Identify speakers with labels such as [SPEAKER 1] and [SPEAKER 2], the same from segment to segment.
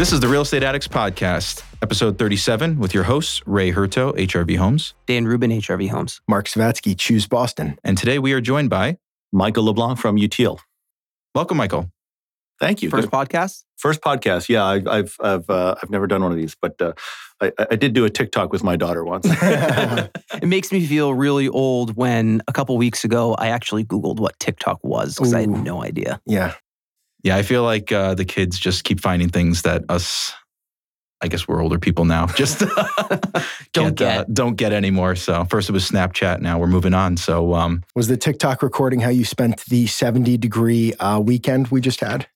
[SPEAKER 1] This is the Real Estate Addicts Podcast, episode 37, with your hosts, Ray Hurto, HRV Homes.
[SPEAKER 2] Dan Rubin, HRV Homes.
[SPEAKER 3] Mark Savatsky, Choose Boston.
[SPEAKER 1] And today we are joined by
[SPEAKER 4] Michael LeBlanc from Utile.
[SPEAKER 1] Welcome, Michael.
[SPEAKER 4] Thank you.
[SPEAKER 2] First podcast?
[SPEAKER 4] First podcast. Yeah, I, I've I've uh, I've never done one of these, but uh, I, I did do a TikTok with my daughter once.
[SPEAKER 2] It makes me feel really old when a couple weeks ago I actually Googled what TikTok was because I had
[SPEAKER 3] Ooh.
[SPEAKER 2] no idea.
[SPEAKER 3] yeah.
[SPEAKER 1] Yeah, I feel like uh, the kids just keep finding things that us, I guess we're older people now, just
[SPEAKER 2] Don't
[SPEAKER 1] can't, uh,
[SPEAKER 2] get.
[SPEAKER 1] don't get anymore. So first it was Snapchat, now we're moving on. So um,
[SPEAKER 3] Was the TikTok recording how you spent the 70 degree uh, weekend we just had?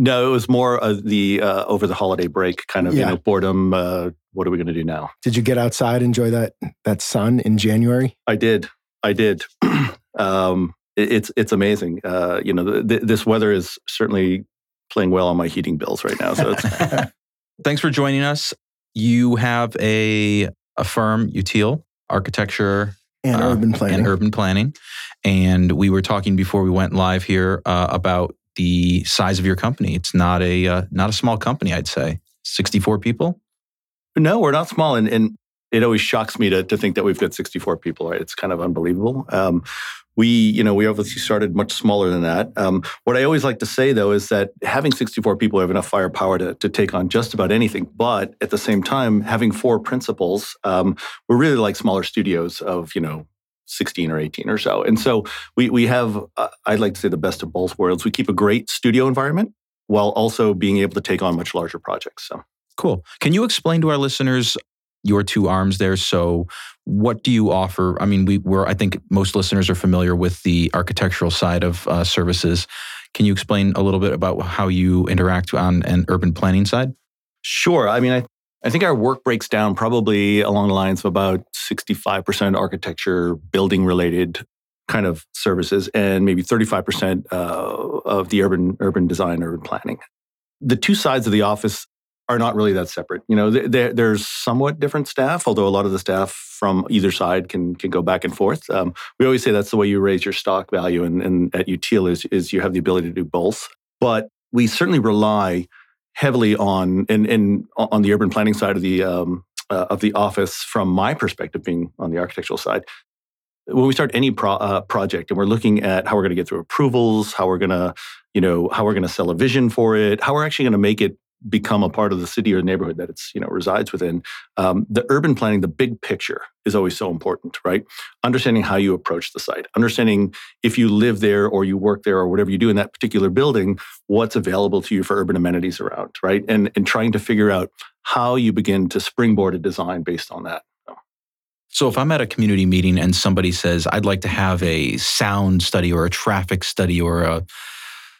[SPEAKER 4] no, it was more of the uh, over the holiday break kind of you know boredom. Uh, what are we going to do now?
[SPEAKER 3] Did you get outside, enjoy that that sun in January?
[SPEAKER 4] I did. I did. um, it, it's it's amazing. Uh, you know, th- th- this weather is certainly playing well on my heating bills right now. So it's
[SPEAKER 1] thanks for joining us. You have a a firm, Utile Architecture
[SPEAKER 3] And
[SPEAKER 1] uh,
[SPEAKER 3] urban planning.
[SPEAKER 1] and urban planning. And we were talking before we went live here uh, about the size of your company. It's not a uh, not a small company, I'd say. Sixty four people.
[SPEAKER 4] No, we're not small, and, and it always shocks me to, to think that we've got 64 people. Right, it's kind of unbelievable. Um, we, you know, we obviously started much smaller than that. Um, what I always like to say, though, is that having 64 people, have enough firepower to, to take on just about anything. But at the same time, having four principals, um, we're really like smaller studios of, you know, 16 or 18 or so. And so we we have, uh, I'd like to say, the best of both worlds. We keep a great studio environment while also being able to take on much larger projects. So.
[SPEAKER 1] Cool. Can you explain to our listeners your two arms there? So, what do you offer? I mean, we were. I think most listeners are familiar with the architectural side of uh, services. Can you explain a little bit about how you interact on an urban planning side?
[SPEAKER 4] Sure. I mean, I, I think our work breaks down probably along the lines of about 65% architecture, building related kind of services, and maybe 35% uh, of the urban urban design, urban planning. The two sides of the office are not really that separate. You know, there's somewhat different staff, although a lot of the staff from either side can can go back and forth. Um, we always say that's the way you raise your stock value, and, and at Utile is is you have the ability to do both. But we certainly rely heavily on and and on the urban planning side of the um, uh, of the office. From my perspective, being on the architectural side, when we start any pro- uh, project and we're looking at how we're going to get through approvals, how we're going to, you know, how we're going to sell a vision for it, how we're actually going to make it become a part of the city or neighborhood that it's you know resides within um, the urban planning the big picture is always so important right? Understanding how you approach the site understanding if you live there or you work there or whatever you do in that particular building what's available to you for urban amenities around right? And and trying to figure out how you begin to springboard a design based on that.
[SPEAKER 1] So if I'm at a community meeting and somebody says, I'd like to have a sound study or a traffic study or a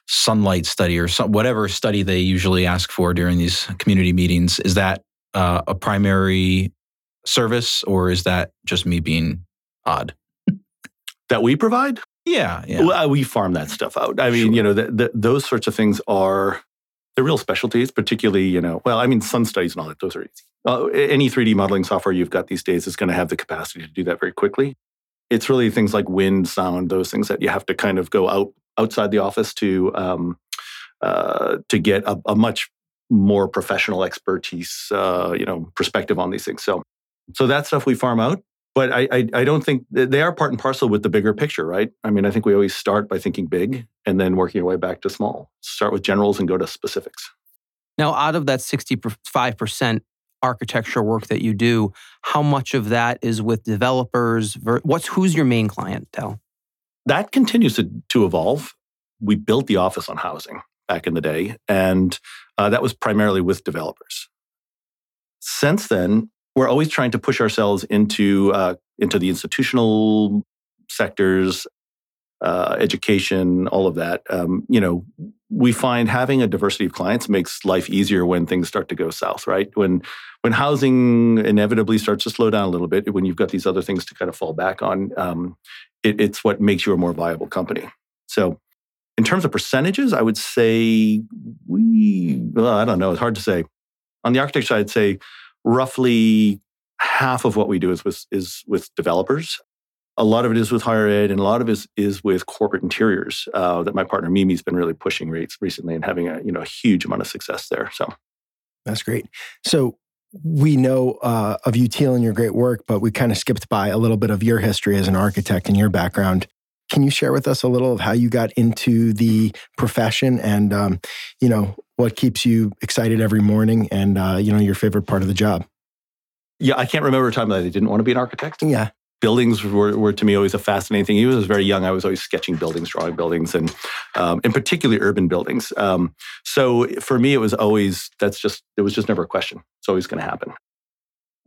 [SPEAKER 1] sunlight study or some, whatever study they usually ask for during these community meetings, is that uh, a primary service or is that just me being odd?
[SPEAKER 4] that we provide
[SPEAKER 1] Yeah, yeah.
[SPEAKER 4] Well, we farm that stuff out. I mean,
[SPEAKER 1] Sure.
[SPEAKER 4] you know, the, the, those sorts of things are they're real specialties. Particularly, you know, well, I mean, sun studies and all that; those are easy. Uh, any 3D modeling software you've got these days is going to have the capacity to do that very quickly. It's really things like wind, sound, those things that you have to kind of go out outside the office to um, uh, to get a, a much more professional expertise, uh, you know, perspective on these things. So, so that stuff we farm out but I, I, I don't think they are part and parcel with the bigger picture, right? I mean, I think we always start by thinking big and then working our way back to small. Start with generals and go to specifics.
[SPEAKER 2] Now, out of that 65% architecture work that you do, how much of that is with developers? What's who's your main clientele?
[SPEAKER 4] That continues to, to evolve. We built the office on housing back in the day, and uh, that was primarily with developers. Since then, we're always trying to push ourselves into uh, into the institutional sectors, uh, education, all of that. Um, you know, we find having a diversity of clients makes life easier when things start to go south. Right when when housing inevitably starts to slow down a little bit, when you've got these other things to kind of fall back on, um, it, it's what makes you a more viable company. So. In terms of percentages, I would say we, well, I don't know, it's hard to say. On the architecture side, I'd say roughly half of what we do is with, is with developers. A lot of it is with higher ed, and a lot of it is, is with corporate interiors uh, that my partner Mimi's been really pushing rates recently and having a you know a huge amount of success there. So
[SPEAKER 3] That's great. So we know uh, of you, Teal, and your great work, but we kind of skipped by a little bit of your history as an architect and your background. Can you share with us a little of how you got into the profession and, um, you know, what keeps you excited every morning and, uh, you know, your favorite part of the job?
[SPEAKER 4] Yeah, I can't remember a time that I didn't want to be an architect.
[SPEAKER 3] Yeah.
[SPEAKER 4] Buildings were, were to me always a fascinating thing. Even I was very young, I was always sketching buildings, drawing buildings, and um, particularly urban buildings. Um, so for me, it was always that's just it was just never a question. It's always going to happen.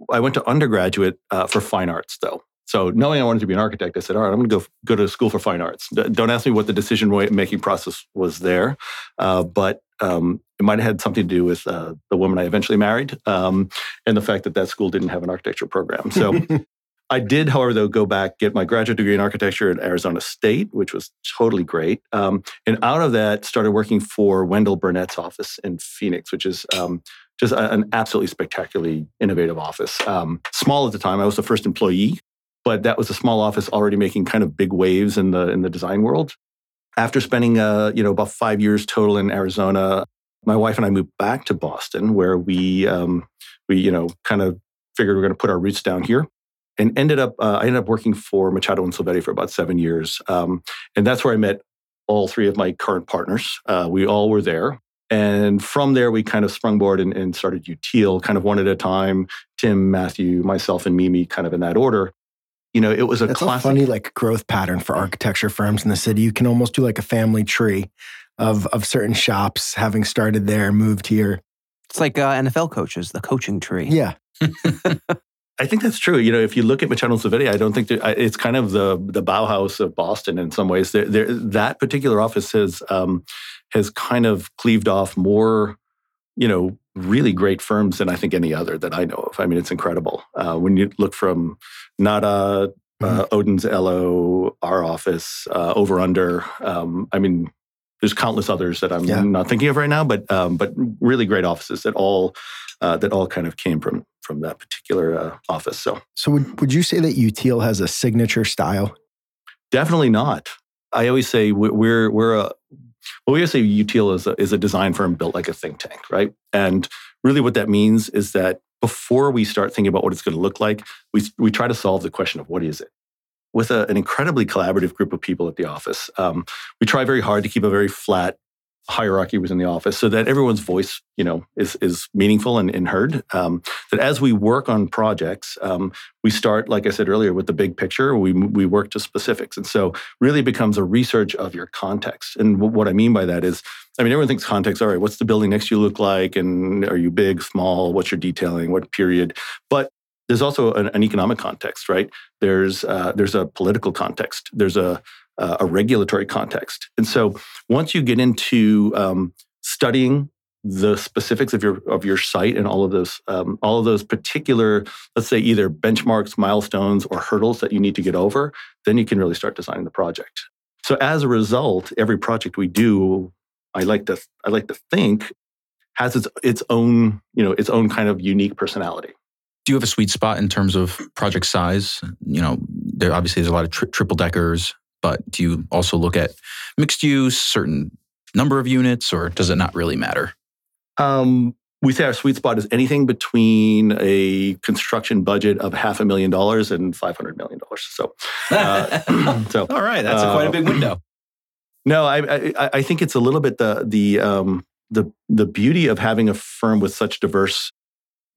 [SPEAKER 4] I went to undergraduate uh, for fine arts, though. So knowing I wanted to be an architect, I said, all right, I'm going to go go to school for fine arts. Don't ask me what the decision making process was there, uh, but um, it might have had something to do with uh, the woman I eventually married um, and the fact that that school didn't have an architecture program. So I did, however, though, go back, get my graduate degree in architecture at Arizona State, which was totally great. Um, and out of that, started working for Wendell Burnette's office in Phoenix, which is um, just a, an absolutely spectacularly innovative office. Um, small at the time, I was the first employee, but that was a small office already making kind of big waves in the in the design world. After spending, uh, you know, about five years total in Arizona, my wife and I moved back to Boston, where we um, we you know kind of figured we we're going to put our roots down here and ended up uh, I ended up working for Machado and Silvetti for about seven years, um, and that's where I met all three of my current partners. Uh, we all were there, and from there we kind of sprungboard and, and started Utile, kind of one at a time. Tim, Matthew, myself, and Mimi, kind of in that order. You know, it was a
[SPEAKER 3] That's
[SPEAKER 4] classic.
[SPEAKER 3] a funny like growth pattern for architecture firms in the city. You can almost do like a family tree of of certain shops having started there, moved here.
[SPEAKER 2] It's like uh, NFL coaches, the coaching tree.
[SPEAKER 3] Yeah.
[SPEAKER 4] I think that's true. You know, if you look at and Silvetti, I don't think that, it's kind of the the Bauhaus of Boston in some ways. They're, they're, that particular office has um, has kind of cleaved off more, you know, really great firms than I think any other that I know of. I mean, it's incredible uh, when you look from NADAAA, uh, Odin's Ello, our office, uh, Over Under. Um, I mean, there's countless others that I'm
[SPEAKER 3] Yeah.
[SPEAKER 4] not thinking of right now, but um, but really great offices that all uh, that all kind of came from from that particular uh, office. So
[SPEAKER 3] So would would you say that Utile has a signature style?
[SPEAKER 4] definitely not. I always say we- we're we're a well, we always say Utile is a, is a design firm built like a think tank, right? And really, what that means is that before we start thinking about what it's going to look like, we we try to solve the question of what is it. With a, an incredibly collaborative group of people at the office, um, we try very hard to keep a very flat hierarchy within the office so that everyone's voice you know is is meaningful and, and heard. Um, that as we work on projects um, we start like i said earlier with the big picture. We we work to specifics. And so really becomes a research of your context. And w- what i mean by that is i mean everyone thinks context all right what's the building next to you look like? And are you big small? What's your detailing? What period? But there's also an, an economic context right there's uh, there's a political context there's a a regulatory context. And so once you get into um, studying the specifics of your of your site and all of those um, all of those particular, let's say either benchmarks, milestones, or hurdles that you need to get over, then you can really start designing the project. So as a result, every project we do, I like to I like to think has its its own you know its own kind of unique personality.
[SPEAKER 1] Do you have a sweet spot in terms of project size? You know, there obviously there's a lot of tri- triple deckers, but do you also look at mixed use, certain number of units, or does it not really matter?
[SPEAKER 4] Um, we say our sweet spot is anything between a construction budget of half a million dollars and five hundred million dollars. So, uh, so
[SPEAKER 1] All right, that's a quite a big window.
[SPEAKER 4] no, I, I I think it's a little bit the the um, the the beauty of having a firm with such diverse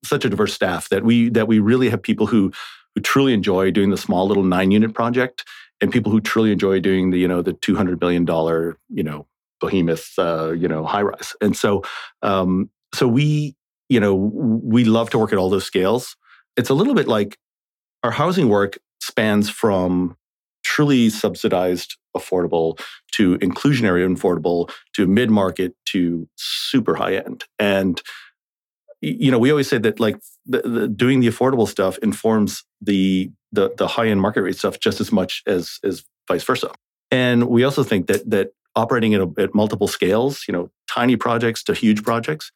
[SPEAKER 4] such a diverse staff that we that we really have people who who truly enjoy doing the small little nine unit project and people who truly enjoy doing the you know the two hundred billion dollar you know behemoth uh, you know high rise. And so um, so we you know we love to work at all those scales. It's a little bit like our housing work spans from truly subsidized affordable to inclusionary affordable to mid market to super high end and you know we always say that like the, the, doing the affordable stuff informs the the, the high end market rate stuff just as much as as vice versa. And we also think that that operating at, a, at multiple scales you know tiny projects to huge projects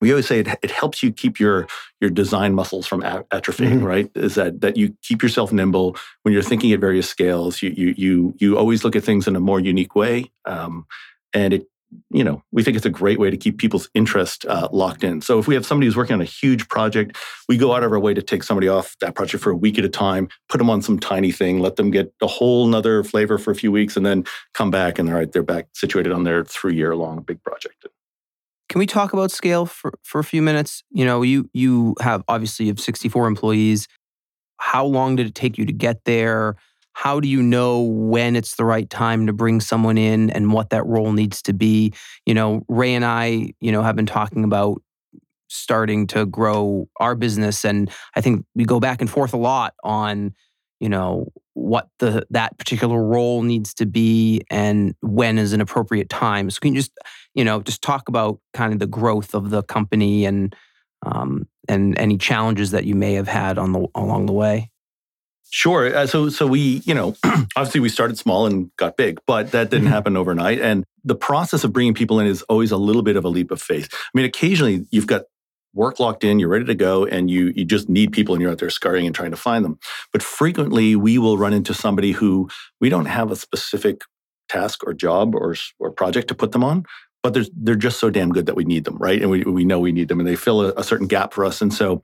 [SPEAKER 4] we always say it, it helps you keep your your design muscles from atrophying
[SPEAKER 3] Mhm.
[SPEAKER 4] right? Is that that you keep yourself nimble. When you're thinking at various scales you you you you always look at things in a more unique way um, and it you know, we think it's a great way to keep people's interest uh, locked in. So if we have somebody who's working on a huge project, we go out of our way to take somebody off that project for a week at a time, put them on some tiny thing, let them get a whole nother flavor for a few weeks, and then come back and all right, they're back situated on their three year long big project.
[SPEAKER 2] Can we talk about scale for, for a few minutes? You know, you you have obviously you have 64 employees. How long did it take you to get there? How do you know when it's the right time to bring someone in and what that role needs to be? You know, Ray and I, you know, have been talking about starting to grow our business and I think we go back and forth a lot on, you know, what the that particular role needs to be and when is an appropriate time. So can you just, you know, just talk about kind of the growth of the company and um, and any challenges that you may have had on the along the way?
[SPEAKER 4] Sure. Uh, so, so we, you know, obviously we started small and got big, but that didn't mm-hmm. happen overnight. And the process of bringing people in is always a little bit of a leap of faith. I mean, occasionally you've got work locked in, you're ready to go, and you you just need people, and you're out there scurrying and trying to find them. But frequently, we will run into somebody who we don't have a specific task or job or or project to put them on, but they're they're just so damn good that we need them, right? And we we know we need them, and they fill a, a certain gap for us. And so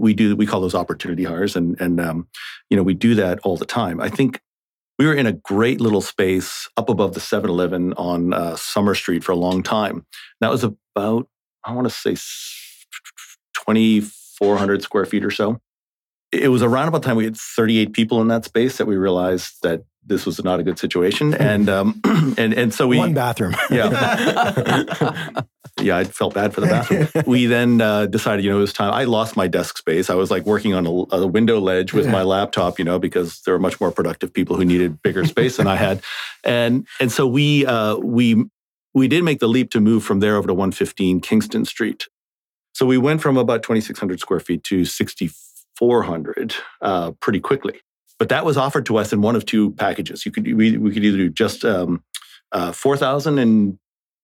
[SPEAKER 4] we do we call those opportunity hires and and um, you know we do that all the time. I think we were in a great little space up above the 7-eleven on uh, summer street for a long time. That was about i want to say 2400 square feet or so. It was around about the time we had 38 people in that space that we realized that this was not a good situation. And um and and so we
[SPEAKER 3] one bathroom.
[SPEAKER 4] Yeah yeah, I felt bad for the bathroom. we then uh, decided, you know, it was time. I lost my desk space. I was like working on a, a window ledge with yeah. my laptop, you know, because there were much more productive people who needed bigger space than I had, and and so we uh, we we did make the leap to move from there over to 115 Kingston Street. So we went from about 2,600 square feet to 6,400 uh, pretty quickly. But that was offered to us in one of two packages. You could we, we could either do just um, uh, 4,000 and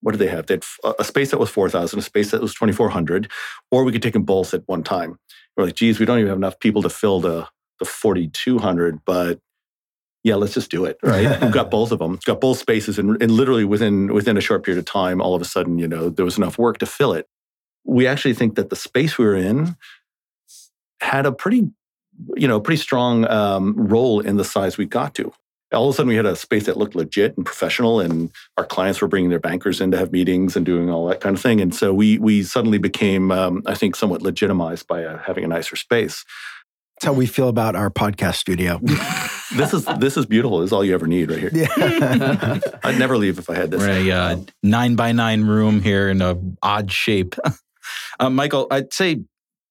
[SPEAKER 4] what did they have? They had a space that was 4,000, a space that was 2,400, or we could take them both at one time. We're like, geez, we don't even have enough people to fill the, the 4,200, but yeah, let's just do it, right? We've got both of them, It's got both spaces, and, and literally within within a short period of time, all of a sudden, you know, there was enough work to fill it. We actually think that the space we were in had a pretty, you know, pretty strong um, role in the size we got to all of a sudden we had a space that looked legit and professional and our clients were bringing their bankers in to have meetings and doing all that kind of thing. And so we we suddenly became um, i think somewhat legitimized by uh, having a nicer space.
[SPEAKER 3] That's how we feel about our podcast studio.
[SPEAKER 4] This is this is beautiful. This is all you ever need right here. Yeah. i'd never leave if i had this.
[SPEAKER 1] We're a uh, nine by nine room here in a odd shape. Uh, michael i'd say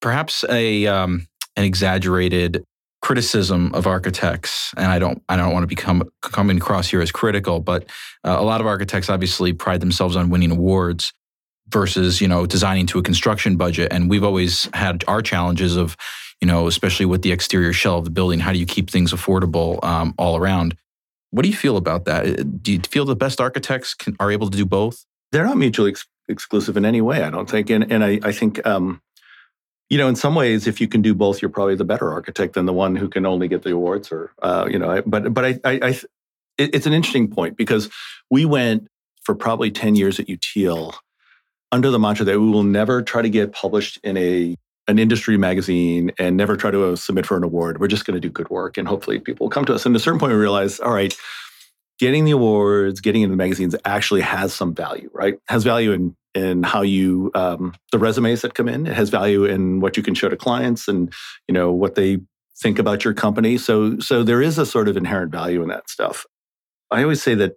[SPEAKER 1] perhaps a um, an exaggerated criticism of architects, and I don't I don't want to become coming across here as critical, but uh, a lot of architects obviously pride themselves on winning awards versus you know designing to a construction budget, and we've always had our challenges of you know especially with the exterior shell of the building, how do you keep things affordable um, all around? What do you feel about that? Uh, do you feel the best architects can, are able to do both?
[SPEAKER 4] They're not mutually ex- exclusive in any way, I don't think, and and I, I think. Um, you know, in some ways, if you can do both, you're probably the better architect than the one who can only get the awards. Or, uh, you know, but but I, I, I, it's an interesting point because we went for probably ten years at Utile under the mantra that we will never try to get published in a an industry magazine and never try to uh, submit for an award. We're just going to do good work, and hopefully, people will come to us. And at a certain point, we realize, all right, getting the awards, getting into the magazines actually has some value, right? Has value in in how you um, the resumes that come in. It has value in what you can show to clients and you know what they think about your company. So so there is a sort of inherent value in that stuff. I always say that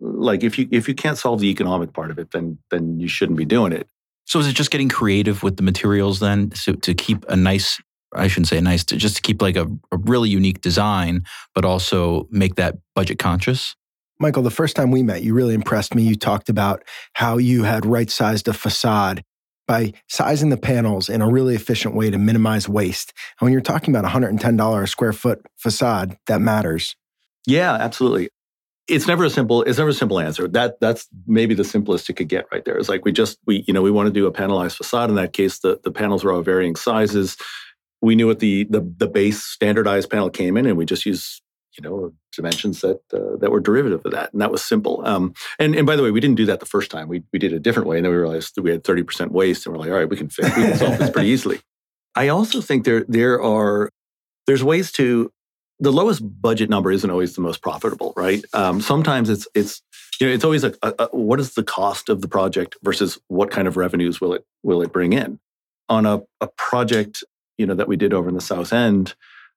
[SPEAKER 4] like if you if you can't solve the economic part of it, then then you shouldn't be doing it.
[SPEAKER 1] So is it just getting creative with the materials then, so to keep a nice I shouldn't say nice, to just to keep like a, a really unique design, but also make that budget conscious?
[SPEAKER 3] Michael, the first time we met, you really impressed me. You talked about how you had right sized a facade by sizing the panels in a really efficient way to minimize waste. And when you're talking about $110 a square foot facade, that matters.
[SPEAKER 4] Yeah, absolutely. It's never a simple, it's never a simple answer. That that's maybe the simplest it could get right there. It's like we just we, you know, we want to do a panelized facade. In that case, the, the panels were all varying sizes. We knew what the the the base standardized panel came in, and we just use you know dimensions that uh, that were derivative of that, and that was simple. Um, and and by the way, we didn't do that the first time. We we did it a different way, and then we realized that we had thirty percent waste, and we're like, all right, we can fix, we can solve this pretty easily. I also think there there are there's ways to the lowest budget number isn't always the most profitable, right? Um, sometimes it's it's you know it's always a, a, a, what is the cost of the project versus what kind of revenues will it will it bring in on a, a project you know that we did over in the South End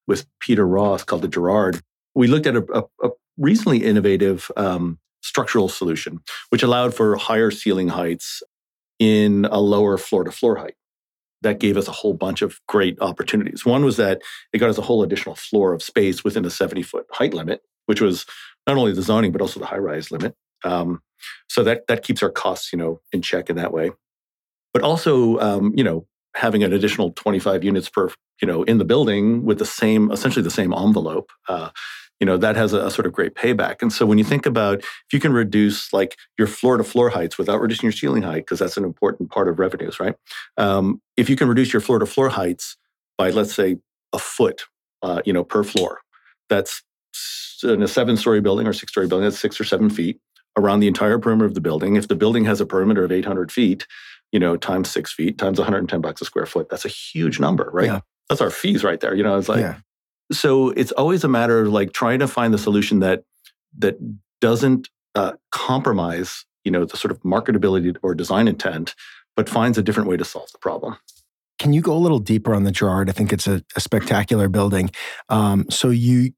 [SPEAKER 4] with Peter Ross called the Gerard. We looked at a, a reasonably innovative um, structural solution, which allowed for higher ceiling heights in a lower floor to floor height that gave us a whole bunch of great opportunities. One was that it got us a whole additional floor of space within a 70 foot height limit, which was not only the zoning, but also the high rise limit. Um, so that, that keeps our costs, you know, in check in that way. But also, um, you know, having an additional 25 units per, you know, in the building with the same, essentially the same envelope, uh, you know that has a, a, sort of great payback. And so when you think about if you can reduce like your floor to floor heights without reducing your ceiling height because that's an important part of revenues right? Um, if you can reduce your floor to floor heights by let's say a foot uh, you know per floor that's in a seven story building or six story building that's six or seven feet around the entire perimeter of the building. If the building has a perimeter of 800 feet you know times six feet times 110 bucks a square foot that's a huge number right? Yeah. that's our fees right there you know it's like yeah so it's always a matter of like trying to find the solution that that doesn't uh, compromise you know the sort of marketability or design intent but finds a different way to solve the problem.
[SPEAKER 3] Can you go a little deeper on the gerard? I think it's a, a spectacular building. Um, so you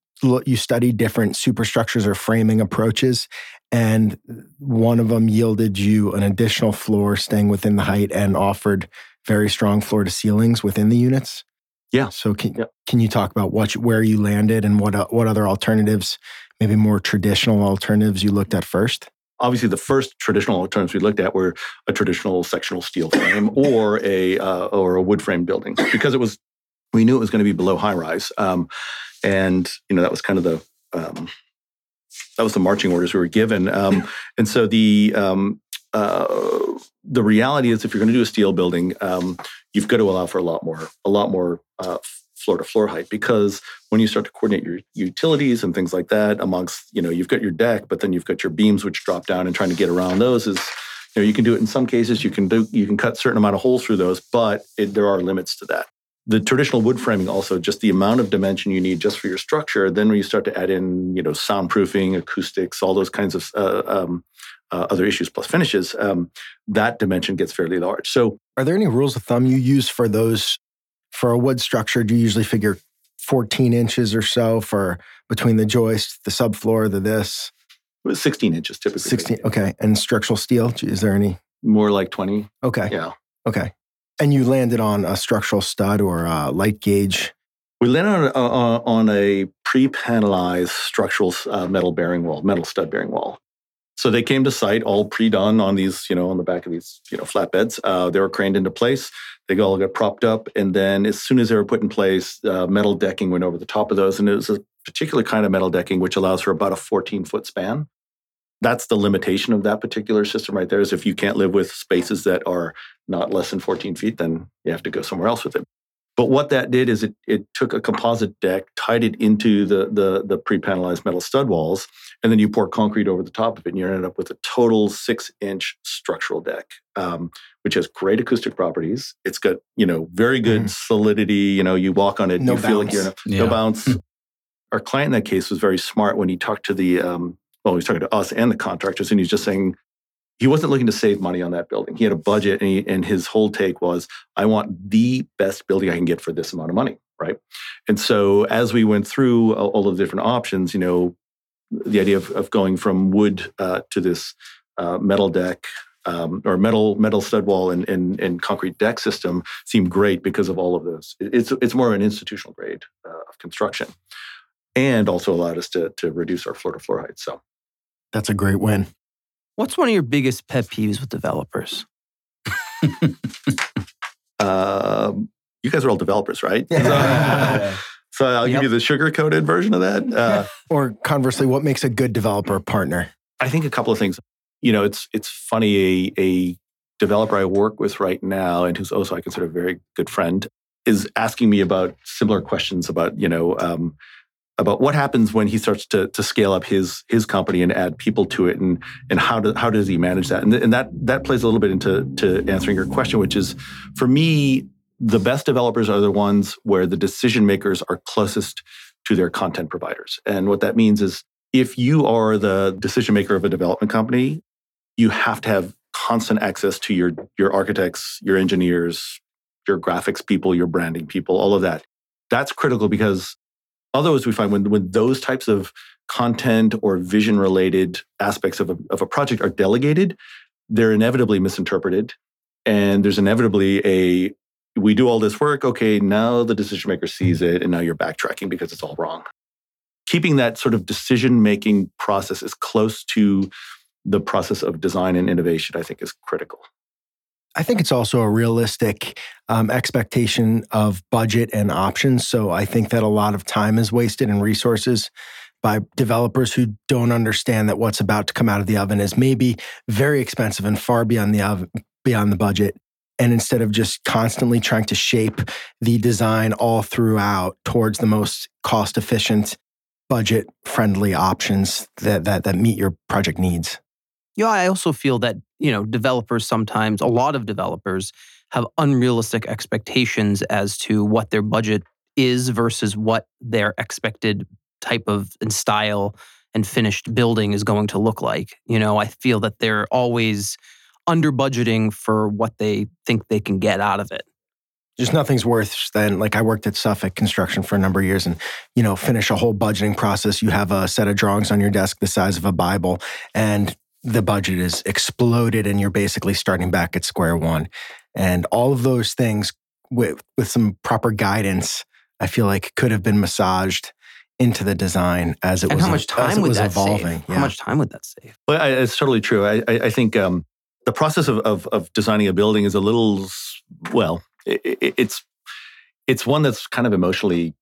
[SPEAKER 3] you studied different superstructures or framing approaches and one of them yielded you an additional floor staying within the height and offered very strong floor to ceilings within the units
[SPEAKER 4] yeah.
[SPEAKER 3] So can yeah. can you talk about what where you landed and what uh, what other alternatives, maybe more traditional alternatives you looked at first?
[SPEAKER 4] Obviously, the first traditional alternatives we looked at were a traditional sectional steel frame or a uh, or a wood frame building because it was we knew it was going to be below high rise, um, and you know that was kind of the um, that was the marching orders we were given, um, and so the um, uh, the reality is if you're going to do a steel building, um, you've got to allow for a lot more, a lot more uh, floor to floor height because when you start to coordinate your utilities and things like that amongst, you know, you've got your deck, but then you've got your beams which drop down and trying to get around those is, you know, you can do it in some cases. You can do, you can cut certain amount of holes through those, but it, there are limits to that. The traditional wood framing also just the amount of dimension you need just for your structure. Then when you start to add in, you know, soundproofing, acoustics, all those kinds of uh, um, uh, other issues plus finishes, um, that dimension gets fairly large. So,
[SPEAKER 3] are there any rules of thumb you use for those? For a wood structure, do you usually figure 14 inches or so for between the joist, the subfloor, the this?
[SPEAKER 4] 16 inches typically.
[SPEAKER 3] 16, okay. And structural steel, is there any?
[SPEAKER 4] More like 20.
[SPEAKER 3] Okay.
[SPEAKER 4] Yeah.
[SPEAKER 3] Okay. And you landed on a structural stud or a light gauge?
[SPEAKER 4] We landed on, uh, on a pre-panelized structural uh, metal bearing wall, metal stud bearing wall. So they came to site all pre-done on these, you know, on the back of these, you know, flatbeds. Uh, they were craned into place. They all got propped up, and then as soon as they were put in place, uh, metal decking went over the top of those, and it was a particular kind of metal decking which allows for about a 14 foot span. That's the limitation of that particular system right there. Is if you can't live with spaces that are not less than 14 feet, then you have to go somewhere else with it. But what that did is it, it took a composite deck, tied it into the, the, the pre-panelized metal stud walls, and then you pour concrete over the top of it, and you end up with a total six-inch structural deck, um, which has great acoustic properties. It's got you know very good mm. solidity. You know, you walk on it, no you bounce. feel like you're in a, yeah. no bounce. Our client in that case was very smart when he talked to the um, well, he was talking to us and the contractors, and he's just saying, he wasn't looking to save money on that building. He had a budget, and, he, and his whole take was, I want the best building I can get for this amount of money, right? And so as we went through all of the different options, you know, the idea of, of going from wood uh, to this uh, metal deck um, or metal metal stud wall and, and, and, concrete deck system seemed great because of all of those. It's it's more of an institutional grade uh, of construction, and also allowed us to to reduce our floor to floor height. So
[SPEAKER 3] that's a great win.
[SPEAKER 2] What's one of your biggest pet peeves with developers?
[SPEAKER 4] um, you guys are all developers, right? so I'll yep. give you the sugar coated version of that. Uh,
[SPEAKER 3] or conversely, what makes a good developer partner?
[SPEAKER 4] I think a couple of things. You know, it's it's funny. A, a developer I work with right now, and who's also I consider a very good friend, is asking me about similar questions about you know um, about what happens when he starts to, to scale up his his company and add people to it and and how do, how does he manage that and, and that that plays a little bit into to answering your question which is for me the best developers are the ones where the decision makers are closest to their content providers and what that means is if you are the decision maker of a development company you have to have constant access to your your architects your engineers your graphics people your branding people all of that that's critical because Otherwise, we find when, when those types of content or vision related aspects of a, of a project are delegated, they're inevitably misinterpreted. And there's inevitably a, we do all this work, okay, now the decision maker sees it, and now you're backtracking because it's all wrong. Keeping that sort of decision making process as close to the process of design and innovation, I think, is critical.
[SPEAKER 3] I think it's also a realistic um, expectation of budget and options. So I think that a lot of time is wasted and resources by developers who don't understand that what's about to come out of the oven is maybe very expensive and far beyond the oven, beyond the budget. And instead of just constantly trying to shape the design all throughout towards the most cost efficient, budget friendly options that, that, that meet your project needs.
[SPEAKER 2] Yeah, I also feel that, you know, developers sometimes, a lot of developers have unrealistic expectations as to what their budget is versus what their expected type of and style and finished building is going to look like. You know, I feel that they're always under budgeting for what they think they can get out of it.
[SPEAKER 3] Just nothing's worse than like I worked at Suffolk Construction for a number of years and you know finish a whole budgeting process you have a set of drawings on your desk the size of a bible and the budget is exploded and you're basically starting back at square one. And all of those things with with some proper guidance, I feel like could have been massaged into the design as it
[SPEAKER 2] and
[SPEAKER 3] was
[SPEAKER 2] how much time would
[SPEAKER 3] was
[SPEAKER 2] that
[SPEAKER 3] evolving.
[SPEAKER 2] Save? Yeah. How much time would that save?
[SPEAKER 4] Well, I, it's totally true. I, I, I think um, the process of, of, of designing a building is a little well. It, it's it's one that's kind of emotionally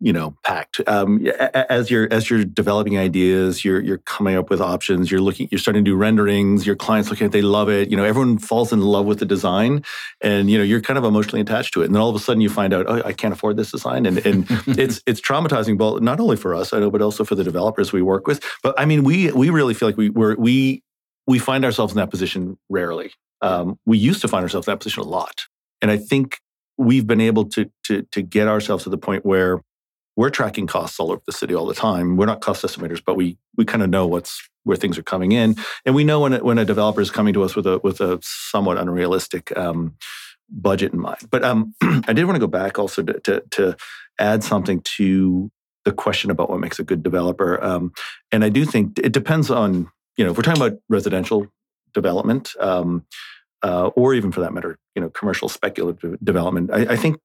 [SPEAKER 4] you know packed. Um, as you're as you're developing ideas you're you're coming up with options you're looking you're starting to do renderings your clients looking at it, they love it you know everyone falls in love with the design and you know you're kind of emotionally attached to it. And then all of a sudden you find out oh I can't afford this design. And and it's it's traumatizing but not only for us I know but also for the developers we work with. But I mean we we really feel like we we're, we we find ourselves in that position rarely um, we used to find ourselves in that position a lot and I think we've been able to to to get ourselves to the point where we're tracking costs all over the city all the time. We're not cost estimators, but we we kind of know what's where things are coming in, and we know when a, when a developer is coming to us with a with a somewhat unrealistic um, budget in mind. But um, I did want to go back also to, to, to add something to the question about what makes a good developer, um, and I do think it depends on you know if we're talking about residential development. Um, uh, or even for that matter, you know, commercial speculative development. I, I think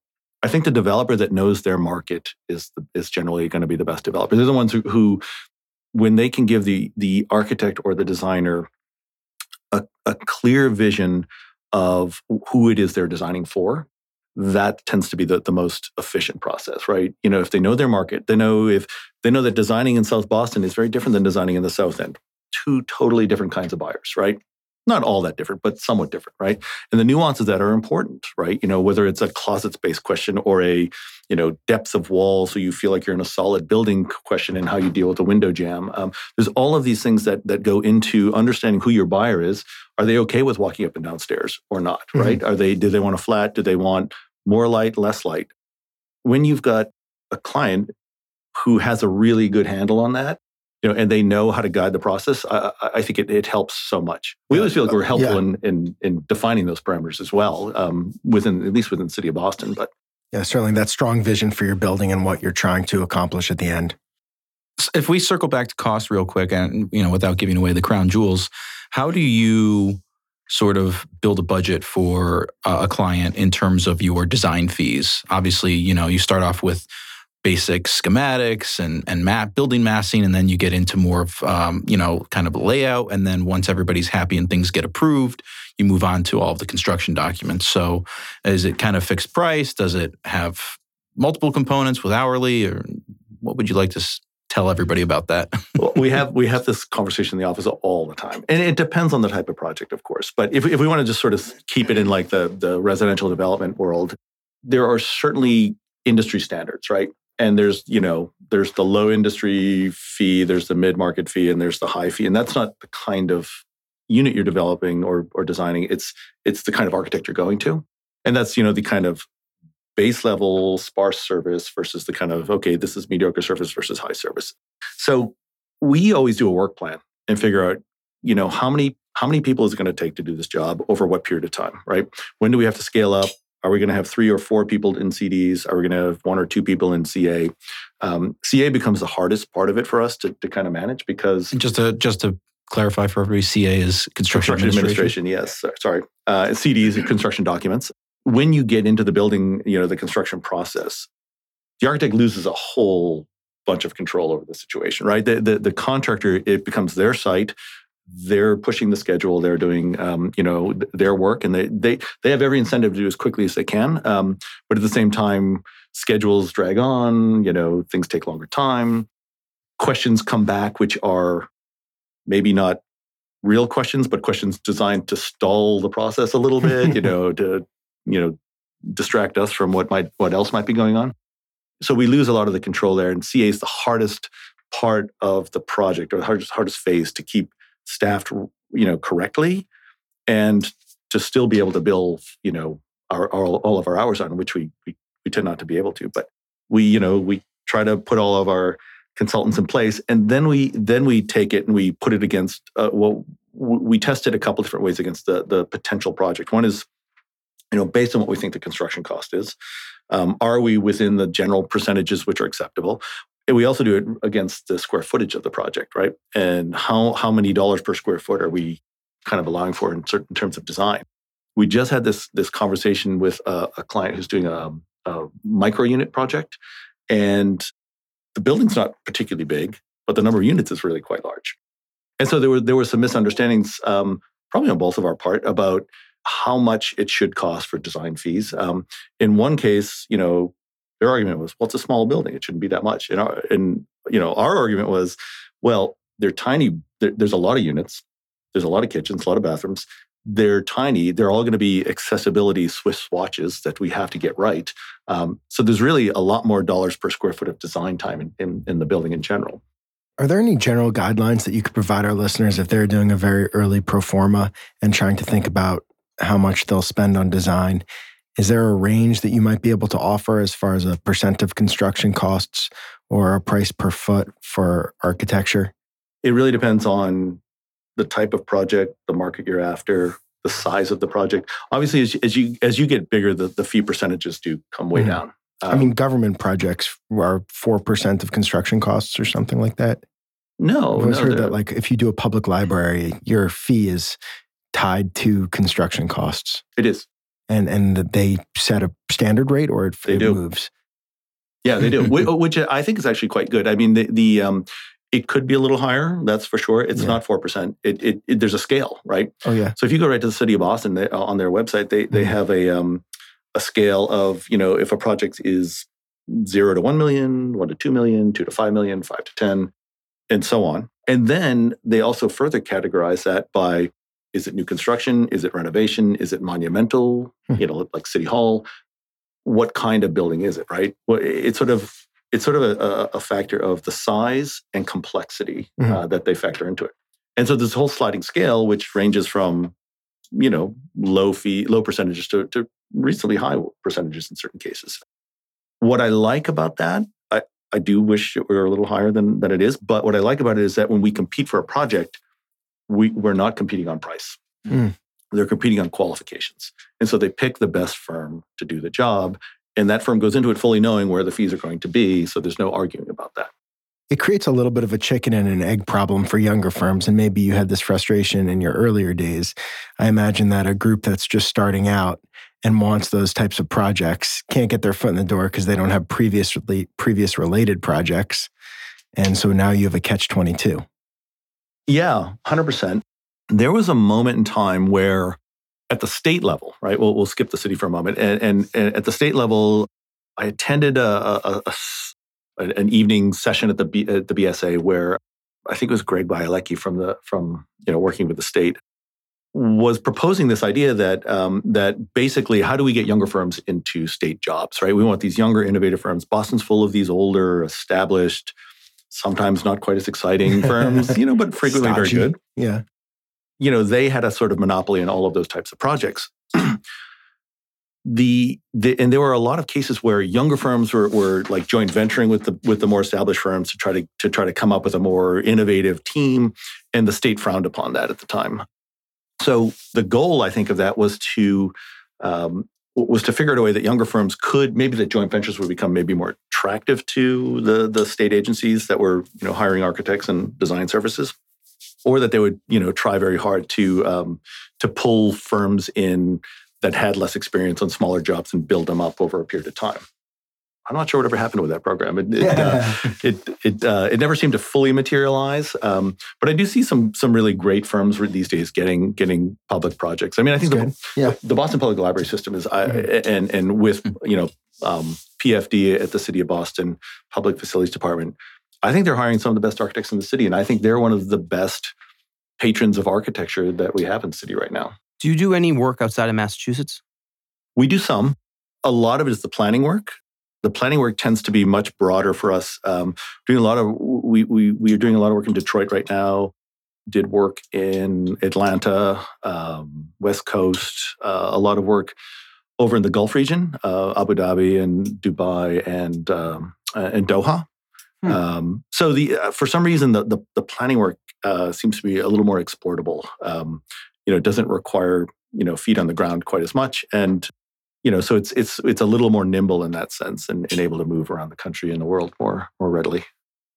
[SPEAKER 4] I think the developer that knows their market is is generally going to be the best developer. They're the ones who, who, when they can give the the architect or the designer a, a clear vision of who it is they're designing for, that tends to be the, the most efficient process, right? You know, if they know their market, they know if they know that designing in South Boston is very different than designing in the South End. Two totally different kinds of buyers, right? not all that different, but somewhat different, right? And the nuances that are important, right? You know, whether it's a closet space question or a, you know, depth of wall, so you feel like you're in a solid building question and how you deal with a window jam. Um, there's all of these things that that go into understanding who your buyer is. Are they okay with walking up and downstairs or not? Mm-hmm. Right? Are they? Do they want a flat? Do they want more light, less light? When you've got a client who has a really good handle on that, you know, and they know how to guide the process, I, I think it, it, helps so much. We always feel like we're helpful yeah. in, in, in defining those parameters as well, um, within at least within the city of Boston. But
[SPEAKER 3] yeah, certainly that strong vision for your building and what you're trying to accomplish at the end.
[SPEAKER 1] If we circle back to cost real quick, and you know, without giving away the crown jewels, how do you sort of build a budget for a client in terms of your design fees? Obviously, you know, you start off with basic schematics and and map building massing, and then you get into more of um, you know kind of layout. And then once everybody's happy and things get approved, you move on to all of the construction documents. So is it kind of fixed price? Does it have multiple components with hourly, or what would you like to tell everybody about that?
[SPEAKER 4] well, we have we have this conversation in the office all the time, and it depends on the type of project, of course. But if if we want to just sort of keep it in like the the residential development world, there are certainly industry standards, right? And there's you know there's the low industry fee there's the mid market fee and there's the high fee and that's not the kind of unit you're developing or or designing. It's it's the kind of architect you're going to and that's you know the kind of base level sparse service versus the kind of okay this is mediocre service versus high service. So we always do a work plan and figure out you know how many how many people is it going to take to do this job over what period of time right? When do we have to scale up are we going to have three or four people in CDs? Are we going to have one or two people in CA? Um, CA becomes the hardest part of it for us to, to kind of manage because
[SPEAKER 1] just to just to clarify for everybody, CA is construction,
[SPEAKER 4] construction administration. administration. Yes, sorry. Uh, CDs are construction documents. When you get into the building, you know the construction process, the architect loses a whole bunch of control over the situation. Right, the, the, the contractor it becomes their site they're pushing the schedule they're doing um, you know their work and they they they have every incentive to do as quickly as they can um, but at the same time schedules drag on you know things take longer time. Questions come back which are maybe not real questions but questions designed to stall the process a little bit you know to you know distract us from what might what else might be going on. So we lose a lot of the control there and ca is the hardest part of the project or the hardest hardest phase to keep staffed, you know, correctly, and to still be able to bill, you know, our, our all of our hours on which we, we we tend not to be able to. But we, you know, we try to put all of our consultants in place, and then we then we take it and we put it against. Uh, well, we tested a couple different ways against the the potential project. One is, you know, based on what we think the construction cost is. Um, are we within the general percentages which are acceptable? And we also do it against the square footage of the project, right? And how how many dollars per square foot are we kind of allowing for in certain terms of design? We just had this this conversation with a, a client who's doing a, a micro unit project, and the building's not particularly big, but the number of units is really quite large. And so there were there were some misunderstandings, um, probably on both of our part, about how much it should cost for design fees. Um, in one case, you know, their argument was, well, it's a small building. It shouldn't be that much. And, our, and you know, our argument was, well, they're tiny. there's a lot of units. There's a lot of kitchens, a lot of bathrooms. They're tiny. They're all going to be accessibility Swiss watches that we have to get right. Um, so there's really a lot more dollars per square foot of design time in, in, in the building in general.
[SPEAKER 3] Are there any general guidelines that you could provide our listeners if they're doing a very early pro forma and trying to think about how much they'll spend on design? Is there a range that you might be able to offer as far as a percent of construction costs or a price per foot for architecture?
[SPEAKER 4] It really depends on the type of project, the market you're after, the size of the project. Obviously, as, as you as you get bigger, the, the fee percentages do come way mm-hmm. down.
[SPEAKER 3] Um, I mean, um, government projects are four percent of construction costs or something like that.
[SPEAKER 4] No,
[SPEAKER 3] I've always
[SPEAKER 4] no,
[SPEAKER 3] heard that like if you do a public library, your fee is tied to construction costs.
[SPEAKER 4] It is
[SPEAKER 3] and and they set a standard rate or it, it moves.
[SPEAKER 4] Yeah, they do, which I think is actually quite good. I mean, the the um, it could be a little higher. That's for sure. It's yeah. not four percent. It, it, it, there's a scale, right?
[SPEAKER 3] Oh yeah.
[SPEAKER 4] So if you go right to the city of Boston they, on their website, they they mm-hmm. have a um, a scale of you know if a project is zero to one million, one to two million, two to five million, five to ten, and so on. And then they also further categorize that by is it new construction? Is it renovation? Is it monumental? Mm-hmm. You know, like City Hall. What kind of building is it? Right. Well, it's sort of it's sort of a, a factor of the size and complexity mm-hmm. uh, that they factor into it. And so this whole sliding scale, which ranges from you know low fee, low percentages to, to reasonably high percentages in certain cases. What I like about that, I, I do wish it were a little higher than than it is. But what I like about it is that when we compete for a project, we, we're not competing on price. Mm. They're competing on qualifications. And so they pick the best firm to do the job. And that firm goes into it fully knowing where the fees are going to be. So there's no arguing about that.
[SPEAKER 3] It creates a little bit of a chicken and an egg problem for younger firms. And maybe you had this frustration in your earlier days. I imagine that a group that's just starting out and wants those types of projects can't get their foot in the door because they don't have previously previous related projects. And so now you have a catch 22.
[SPEAKER 4] Yeah, 100%. There was a moment in time where at the state level, right? We'll, we'll skip the city for a moment. And, and, and at the state level, I attended a, a, a, an evening session at the, B, at the BSA where I think it was Greg Bielecki from the from you know working with the state was proposing this idea that um, that basically, how do we get younger firms into state jobs? Right, we want these younger, innovative firms. Boston's full of these older, established, sometimes not quite as exciting firms, you know, but frequently
[SPEAKER 3] Stodgy.
[SPEAKER 4] very good.
[SPEAKER 3] Yeah.
[SPEAKER 4] You know, they had a sort of monopoly in all of those types of projects. the, the and there were a lot of cases where younger firms were, were like joint venturing with the with the more established firms to try to to try to come up with a more innovative team, and the state frowned upon that at the time. So the goal, I think, of that was to um, was to figure out a way that younger firms could maybe that joint ventures would become maybe more attractive to the the state agencies that were you know hiring architects and design services, or that they would you know try very hard to um, to pull firms in that had less experience on smaller jobs and build them up over a period of time. I'm not sure whatever happened with that program. It it uh, it it, uh, it never seemed to fully materialize. Um, but I do see some some really great firms these days getting getting public projects. I mean, I think the.
[SPEAKER 3] Yeah.
[SPEAKER 4] the Boston Public Library system is, I,
[SPEAKER 3] Mhm.
[SPEAKER 4] and and with you know um, PFD at the City of Boston Public Facilities Department, I think they're hiring some of the best architects in the city, and I think they're one of the best patrons of architecture that we have in the city right now.
[SPEAKER 2] Do you do any work outside of Massachusetts?
[SPEAKER 4] We do some. A lot of it is the planning work. The planning work tends to be much broader for us. Um, doing a lot of we we we are doing a lot of work in Detroit right now. Did work in Atlanta, um, West Coast. Uh, a lot of work over in the Gulf region, uh, Abu Dhabi and Dubai and um, uh, and Doha.
[SPEAKER 2] Hmm.
[SPEAKER 4] Um, so the uh, for some reason the the, the planning work uh, seems to be a little more exportable. Um, you know, it doesn't require you know feet on the ground quite as much, and you know, so it's it's it's a little more nimble in that sense, and, and able to move around the country and the world more more readily.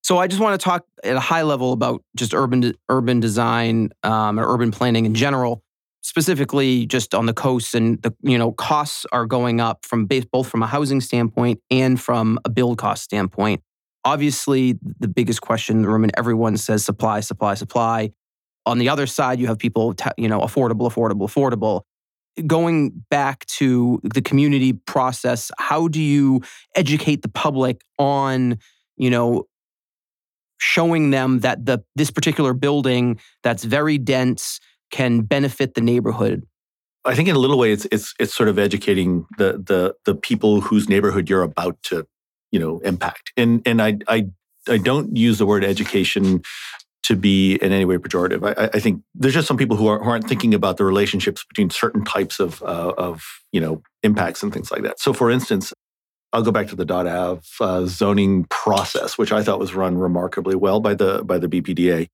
[SPEAKER 2] So I just want to talk at a high level about just urban urban design um, and urban planning in general, specifically just on the coast and the you know costs are going up from both from a housing standpoint and from a build cost standpoint. Obviously, the biggest question in the room, and everyone says supply, supply, supply. On the other side, you have people, you know, affordable, affordable, affordable. Going back to the community process, how do you educate the public on, you know, showing them that the this particular building that's very dense can benefit the neighborhood.
[SPEAKER 4] I think in a little way, it's it's it's sort of educating the the the people whose neighborhood you're about to you know impact. And and I I I don't use the word education to be in any way pejorative. I, I- think there's just some people who, are, aren't thinking about the relationships between certain types of uh, of you know impacts and things like that. So, for instance, I'll go back to the Ave uh, zoning process, which I thought was run remarkably well by the by the BPDA.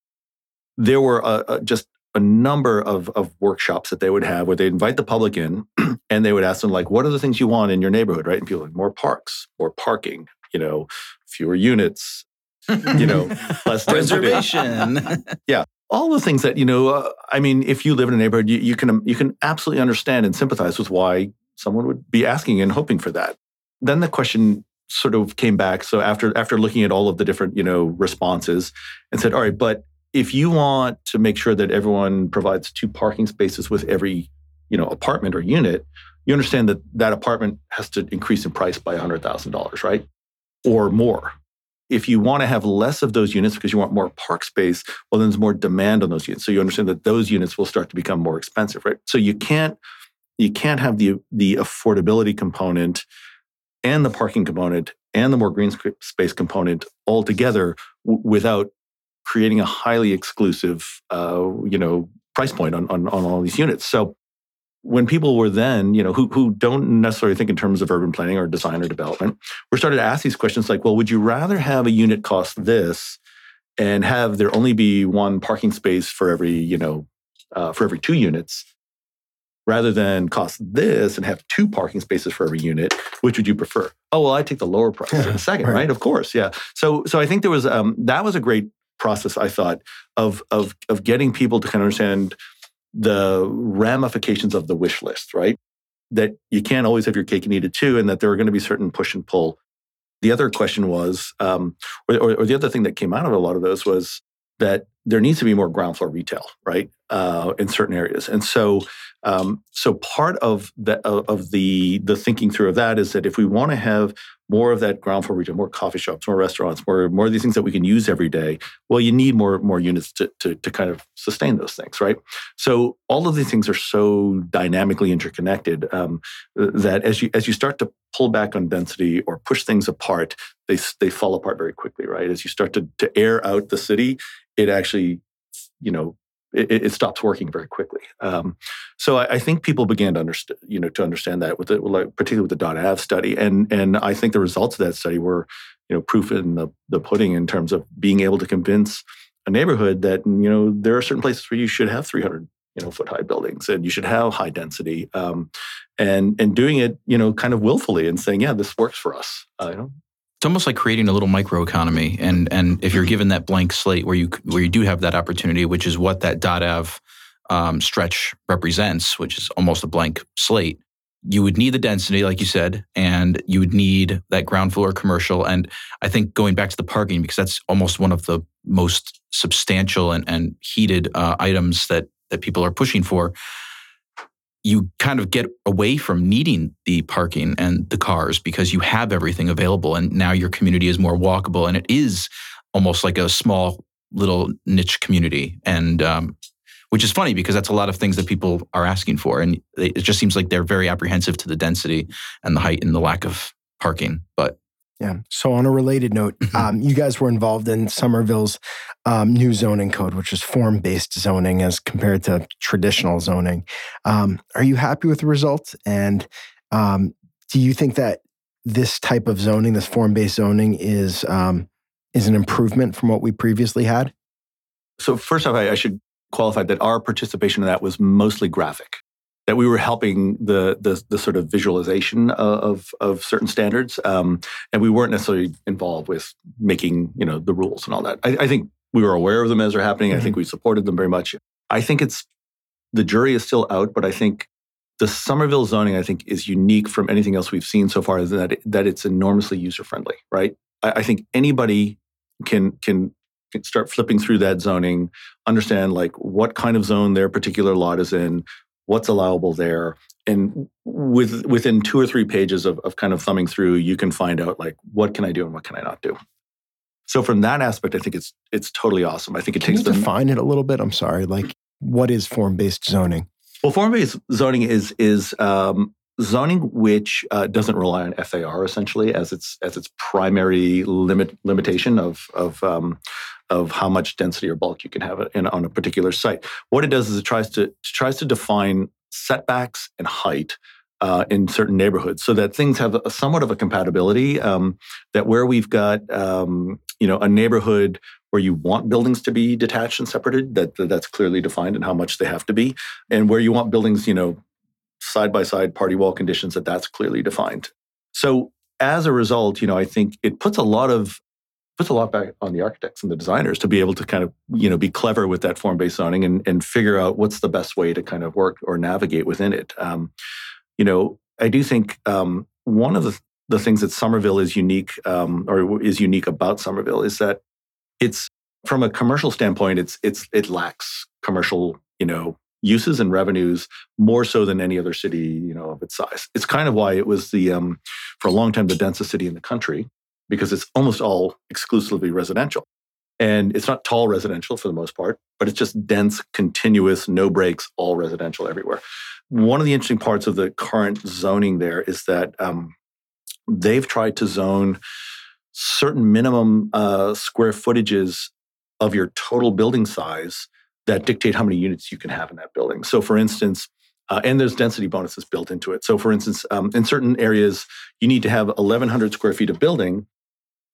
[SPEAKER 4] There were uh, uh, just a number of, of workshops that they would have where they'd invite the public in and they would ask them like what are the things you want in your neighborhood right and people like more parks more parking you know fewer units you know less density.
[SPEAKER 1] Preservation.
[SPEAKER 4] all the things that you know uh, i mean if you live in a neighborhood you, you can you can absolutely understand and sympathize with why someone would be asking and hoping for that. Then the question sort of came back. So after after looking at all of the different you know responses and said all right but if you want to make sure that everyone provides two parking spaces with every you know apartment or unit you understand that that apartment has to increase in price by $100000 right? Or more if you want to have less of those units because you want more park space well then there's more demand on those units. So you understand that those units will start to become more expensive right? So you can't you can't have the the affordability component and the parking component and the more green space component all together w- without creating a highly exclusive uh, you know price point on, on on all these units. So when people were then you know who who don't necessarily think in terms of urban planning or design or development we're started to ask these questions like well would you rather have a unit cost this and have there only be one parking space for every you know uh, for every two units rather than cost this and have two parking spaces for every unit which would you prefer oh well i take the lower price in a second
[SPEAKER 3] Right.
[SPEAKER 4] right. of course yeah so so i think there was um, that was a great process i thought of of of getting people to kind of understand the ramifications of the wish list right? That you can't always have your cake and eat it too and that there are going to be certain push and pull. The other question was um, or, or, the other thing that came out of a lot of those was that there needs to be more ground floor retail right uh, in certain areas. And so Um, so part of the of the the thinking through of that is that if we want to have more of that ground floor retail, more coffee shops, more restaurants, more more of these things that we can use every day, well, you need more more units to to, to kind of sustain those things, right? So all of these things are so dynamically interconnected um, that as you as you start to pull back on density or push things apart, they they fall apart very quickly, right? As you start to to air out the city, it actually you know it, it, stops working very quickly. Um, so I, I, think people began to understand, you know, to understand that with the, like, particularly with the Dot Ave study, and and I think the results of that study were, you know, proof in the the pudding in terms of being able to convince a neighborhood that you know there are certain places where you should have 300 you know foot high buildings and you should have high density um, and and doing it you know kind of willfully and saying yeah this works for us uh, you know
[SPEAKER 1] it's almost like creating a little microeconomy. And and if you're given that blank slate where you where you do have that opportunity which is what that Dot Ave um, stretch represents which is almost a blank slate you would need the density like you said and you would need that ground floor commercial. And i think going back to the parking because that's almost one of the most substantial and, and heated uh, items that that people are pushing for you kind of get away from needing the parking and the cars because you have everything available and now your community is more walkable and it is almost like a small little niche community and um, which is funny because that's a lot of things that people are asking for and it just seems like they're very apprehensive to the density and the height and the lack of parking but
[SPEAKER 3] yeah. So on a related note, um, you guys were involved in Somerville's um, new zoning code, which is form-based zoning as compared to traditional zoning. Um, are you happy with the results? And um, do you think that this type of zoning, this form-based zoning, is um, is an improvement from what we previously had?
[SPEAKER 4] So first off, I, I should qualify that our participation in that was mostly graphic that we were helping the the, the sort of visualization of of certain standards, um, and we weren't necessarily involved with making you know the rules and all that. I, I think we were aware of them as they're happening. Mm-hmm. I think we supported them very much. I think it's the jury is still out, but I think the Somerville zoning I think is unique from anything else we've seen so far. Is that it, that it's enormously user friendly, right? I, I think anybody can can start flipping through that zoning, understand like what kind of zone their particular lot is in, what's allowable there and with within two or three pages of, of kind of thumbing through you can find out like what can i do and what can i not do so from that aspect i think it's it's totally awesome. I think it
[SPEAKER 3] can
[SPEAKER 4] takes
[SPEAKER 3] you define it a little bit? I'm sorry like what is form-based zoning?
[SPEAKER 4] Well form-based zoning is is um, zoning which uh, doesn't rely on FAR essentially as its as its primary limit limitation of of um, of how much density or bulk you can have in, on a particular site. What it does is it tries to tries to define setbacks and height uh, in certain neighborhoods so that things have a, somewhat of a compatibility. Um, that where we've got um, you know a neighborhood where you want buildings to be detached and separated, that, that that's clearly defined and how much they have to be, and where you want buildings you know side by side party wall conditions that that's clearly defined. So as a result, you know, I think it puts a lot of puts a lot back on the architects and the designers to be able to kind of you know be clever with that form-based zoning and, and figure out what's the best way to kind of work or navigate within it um, you know i do think um, one of the, the things that somerville is unique um, or is unique about somerville is that it's from a commercial standpoint it's it's it lacks commercial you know uses and revenues more so than any other city you know of its size it's kind of why it was the um, for a long time the densest city in the country because it's almost all exclusively residential. And it's not tall residential for the most part, but it's just dense, continuous, no breaks, all residential everywhere. One of the interesting parts of the current zoning there is that um, they've tried to zone certain minimum uh, square footages of your total building size that dictate how many units you can have in that building. So, for instance, uh, and there's density bonuses built into it. So, for instance, um, in certain areas, you need to have 1,100 square feet of building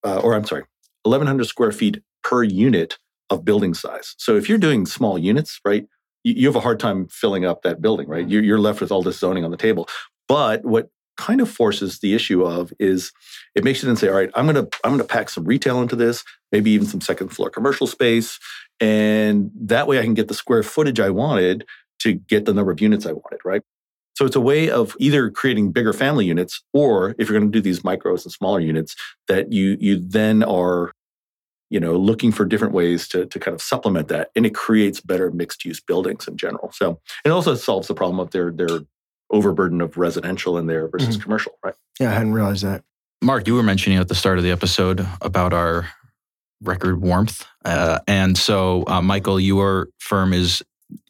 [SPEAKER 4] uh, or I'm sorry, 1,100 square feet per unit of building size. So if you're doing small units, right, you, have a hard time filling up that building, right? You're, you're left with all this zoning on the table. But what kind of forces the issue of is it makes you then say, all right, I'm gonna I'm gonna pack some retail into this, maybe even some second floor commercial space, and that way I can get the square footage I wanted to get the number of units I wanted, right? So it's a way of either creating bigger family units, or if you're going to do these micros and smaller units, that you you then are you know, looking for different ways to, to kind of supplement that. And it creates better mixed use buildings in general. So it also solves the problem of their, their overburden of residential in there versus
[SPEAKER 3] Mhm.
[SPEAKER 4] commercial, right?
[SPEAKER 3] Yeah, I hadn't realized that.
[SPEAKER 1] Mark, you were mentioning at the start of the episode about our record warmth. Uh, and so, uh, Michael, your firm is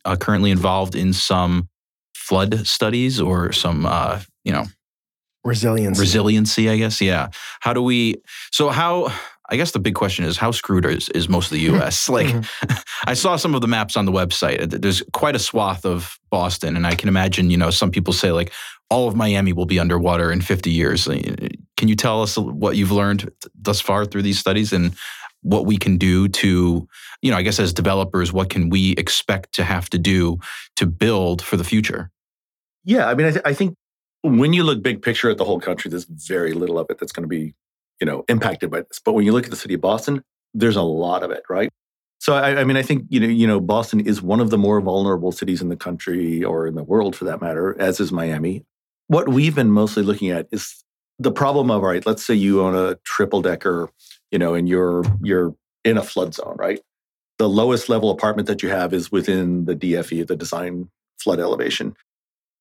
[SPEAKER 1] uh, currently involved in some flood studies or some, uh, you know,
[SPEAKER 3] Resilience.
[SPEAKER 1] resiliency, I guess. Yeah. How do we, so how, I guess the big question is how screwed is, is most of the US? like,
[SPEAKER 3] Mhm.
[SPEAKER 1] I saw some of the maps on the website. There's quite a swath of Boston. And I can imagine, you know, some people say, like, all of Miami will be underwater in 50 years. Can you tell us what you've learned thus far through these studies and what we can do to, you know, I guess as developers, what can we expect to have to do to build for the future?
[SPEAKER 4] Yeah, I mean, I, th- I think when you look big picture at the whole country, there's very little of it that's going to be, you know, impacted by this. But when you look at the city of Boston, there's a lot of it, right? So I, I mean, I think you know, you know, Boston is one of the more vulnerable cities in the country or in the world, for that matter, as is Miami. What we've been mostly looking at is the problem of right. Let's say you own a triple decker, you know, and you're you're in a flood zone, right? The lowest level apartment that you have is within the DFE, the design flood elevation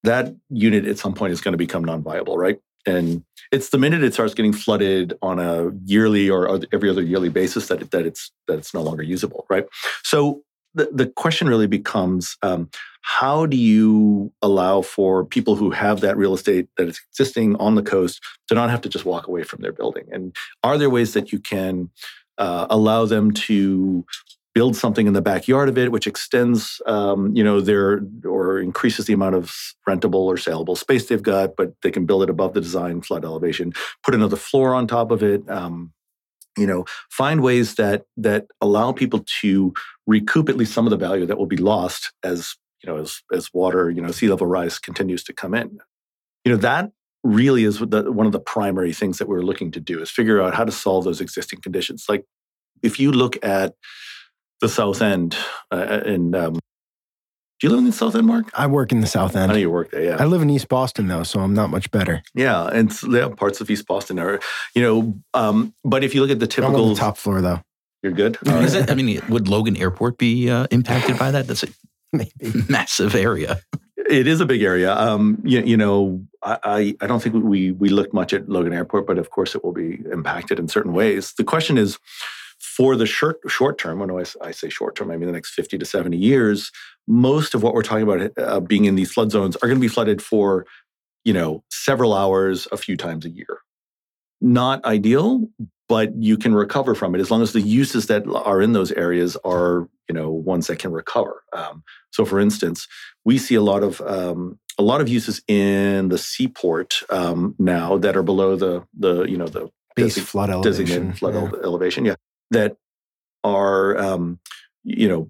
[SPEAKER 4] that unit at some point is going to become non-viable, right? And it's the minute it starts getting flooded on a yearly or every other yearly basis that that it's that it's no longer usable, right? So the the question really becomes: um, How do you allow for people who have that real estate that is existing on the coast to not have to just walk away from their building? And are there ways that you can uh, allow them to build something in the backyard of it, which extends, um, you know, their or increases the amount of rentable or saleable space they've got, but they can build it above the design flood elevation, put another floor on top of it. Um, you know, find ways that that allow people to recoup at least some of the value that will be lost as you know as as water, you know, sea level rise continues to come in. You know that really is the, one of the primary things that we're looking to do is figure out how to solve those existing conditions. Like if you look at the South End, uh, and um, do you live in the South End, Mark?
[SPEAKER 3] I work in the South End.
[SPEAKER 4] I know you work there, yeah.
[SPEAKER 3] I live in East Boston though, so I'm not much better.
[SPEAKER 4] yeah, and s- yeah, parts of East Boston are, you know, um, but if you look at the
[SPEAKER 3] I'm on
[SPEAKER 4] typical,
[SPEAKER 3] the top floor though.
[SPEAKER 4] you're good.
[SPEAKER 1] Is it, I mean, would Logan Airport be uh, impacted by that? That's a
[SPEAKER 3] Maybe.
[SPEAKER 1] massive area.
[SPEAKER 4] It is a big area. Um, you, you know, I, I I don't think we we looked much at Logan Airport, but of course it will be impacted in certain ways. The question is, for the short short term. When I, I say short term, I mean the next fifty to seventy years. Most of what we're talking about uh, being in these flood zones are going to be flooded for, you know, several hours, a few times a year. Not ideal, but you can recover from it as long as the uses that are in those areas are, you know, ones that can recover. Um, so, for instance, we see a lot of um, a lot of uses in the seaport um, now that are below the the you know the
[SPEAKER 3] Base
[SPEAKER 4] desi-
[SPEAKER 3] flood elevation.
[SPEAKER 4] designated flood
[SPEAKER 3] Yeah.
[SPEAKER 4] elevation, yeah, that are um, you know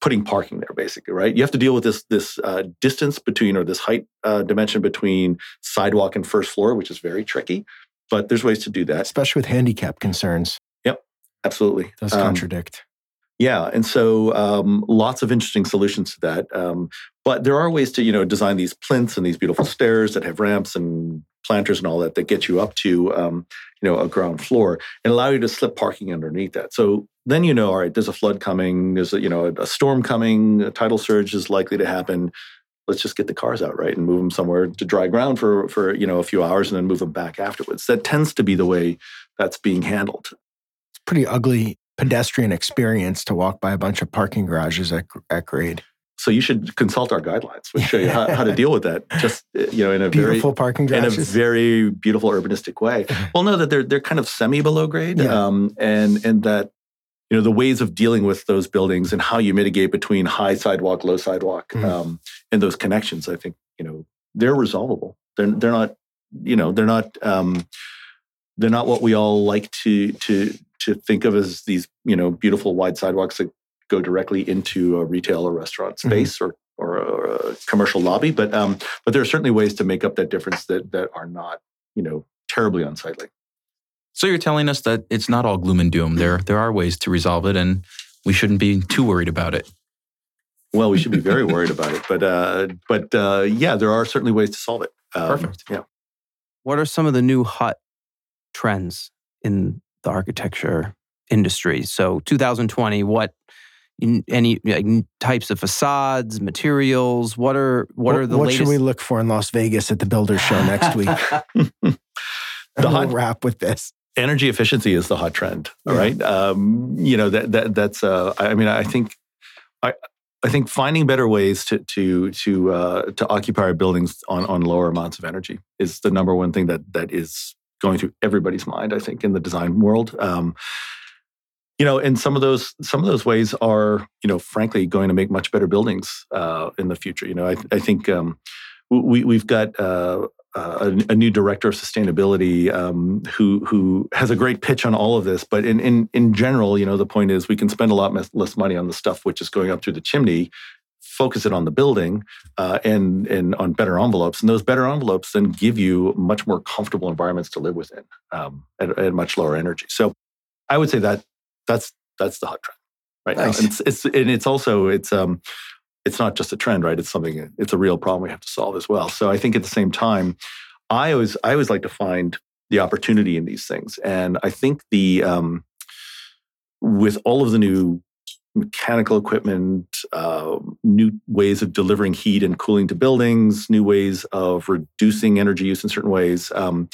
[SPEAKER 4] putting parking there basically, right? You have to deal with this this uh, distance between or this height uh, dimension between sidewalk and first floor, which is very tricky. But there's ways to do that.
[SPEAKER 3] Especially with handicap concerns.
[SPEAKER 4] Yep absolutely,
[SPEAKER 3] Does
[SPEAKER 4] Um,
[SPEAKER 3] contradict.
[SPEAKER 4] yeah, and so um, lots of interesting solutions to that. Um, but there are ways to you know design these plinths and these beautiful stairs that have ramps and planters and all that that get you up to um, you know a ground floor and allow you to slip parking underneath that. So then you know, all right, there's a flood coming, there's a you know a, storm coming, a tidal surge is likely to happen. Let's just get the cars out right and move them somewhere to dry ground for for you know a few hours and then move them back afterwards. That tends to be the way that's being handled.
[SPEAKER 3] It's pretty ugly pedestrian experience to walk by a bunch of parking garages at, at grade.
[SPEAKER 4] So you should consult our guidelines, which show you how, how to deal with that. Just you know, in a
[SPEAKER 3] Beautiful parking
[SPEAKER 4] very in a very beautiful urbanistic way. Well, know that they're they're kind of semi below grade,
[SPEAKER 3] Yeah.
[SPEAKER 4] um, and and that you know the ways of dealing with those buildings and how you mitigate between high sidewalk, low sidewalk,
[SPEAKER 3] Mhm.
[SPEAKER 4] um, and those connections. I think you know they're resolvable. They're they're not you know they're not um, they're not what we all like to to to think of as these you know beautiful wide sidewalks that go directly into a retail or restaurant
[SPEAKER 3] Mhm.
[SPEAKER 4] space or or a, or a commercial lobby. But um, but there are certainly ways to make up that difference that that are not you know terribly unsightly.
[SPEAKER 1] So you're telling us that it's not all gloom and doom. There, there are ways to resolve it, and we shouldn't be too worried about it.
[SPEAKER 4] Well, we should be very worried about it, but uh, but uh, yeah, there are certainly ways to solve it. Um,
[SPEAKER 1] Perfect.
[SPEAKER 4] Yeah.
[SPEAKER 2] What are some of the new hot trends in the architecture industry. So 2020, what in any like, types of facades, materials? What are what, are the
[SPEAKER 3] what
[SPEAKER 2] latest?
[SPEAKER 3] should we look for in Las Vegas at the Builders Show next week?
[SPEAKER 4] the
[SPEAKER 3] we'll
[SPEAKER 4] hot
[SPEAKER 3] wrap with this.
[SPEAKER 4] energy efficiency is the hot trend. All
[SPEAKER 3] Yeah.
[SPEAKER 4] right, um, you know that that that's. Uh, I I mean, I think, I I think finding better ways to to to uh, to occupy our buildings on on lower amounts of energy is the number one thing that that is going through everybody's mind. I think in the design world. Um, you know, and some of those some of those ways are, you know, frankly, going to make much better buildings uh, in the future. You know, I, I think um, we we've got uh, uh, a, a new director of sustainability um, who who has a great pitch on all of this. But in in in general, you know, the point is we can spend a lot less money on the stuff which is going up through the chimney. Focus it on the building uh, and and on better envelopes, and those better envelopes then give you much more comfortable environments to live within um, at, at much lower energy. So, I would say that that's that's the hot trend right
[SPEAKER 3] Nice.
[SPEAKER 4] now. And it's it's and it's also it's um it's not just a trend, right? It's something it's a real problem we have to solve as well. So I think at the same time, I always I always like to find the opportunity in these things, and I think the um, with all of the new mechanical equipment, uh, new ways of delivering heat and cooling to buildings, new ways of reducing energy use in certain ways. Um,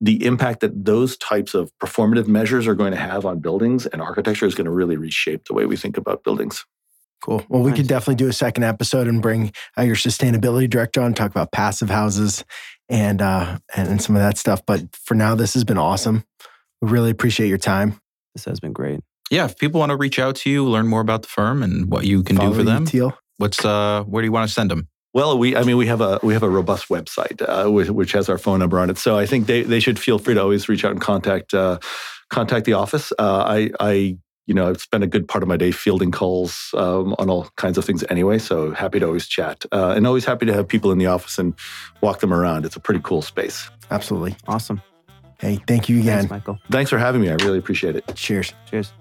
[SPEAKER 4] the impact that those types of performative measures are going to have on buildings and architecture is going to really reshape the way we think about buildings.
[SPEAKER 3] Cool. Well, we
[SPEAKER 2] Nice.
[SPEAKER 3] could definitely do a second episode and bring uh, your sustainability director on, talk about passive houses and uh, and, and some of that stuff. But for now, this has been awesome. We really appreciate your time.
[SPEAKER 2] this has been great.
[SPEAKER 1] Yeah, if people want to reach out to you, learn more about the firm and what you can
[SPEAKER 3] Follow
[SPEAKER 1] do for
[SPEAKER 3] you,
[SPEAKER 1] them,
[SPEAKER 3] Teal.
[SPEAKER 1] what's uh, where do you want to send them?
[SPEAKER 4] Well, we I mean we have a we have a robust website uh, which, which has our phone number on it. So I think they they should feel free to always reach out and contact uh, contact the office. Uh, I I you know I've spent a good part of my day fielding calls um, on all kinds of things anyway. So happy to always chat uh, and always happy to have people in the office and walk them around. It's a pretty cool space.
[SPEAKER 3] Absolutely.
[SPEAKER 2] Awesome.
[SPEAKER 3] Hey, thank you again.
[SPEAKER 2] Thanks, Michael.
[SPEAKER 4] Thanks for having me. I really appreciate it.
[SPEAKER 3] Cheers.
[SPEAKER 2] Cheers.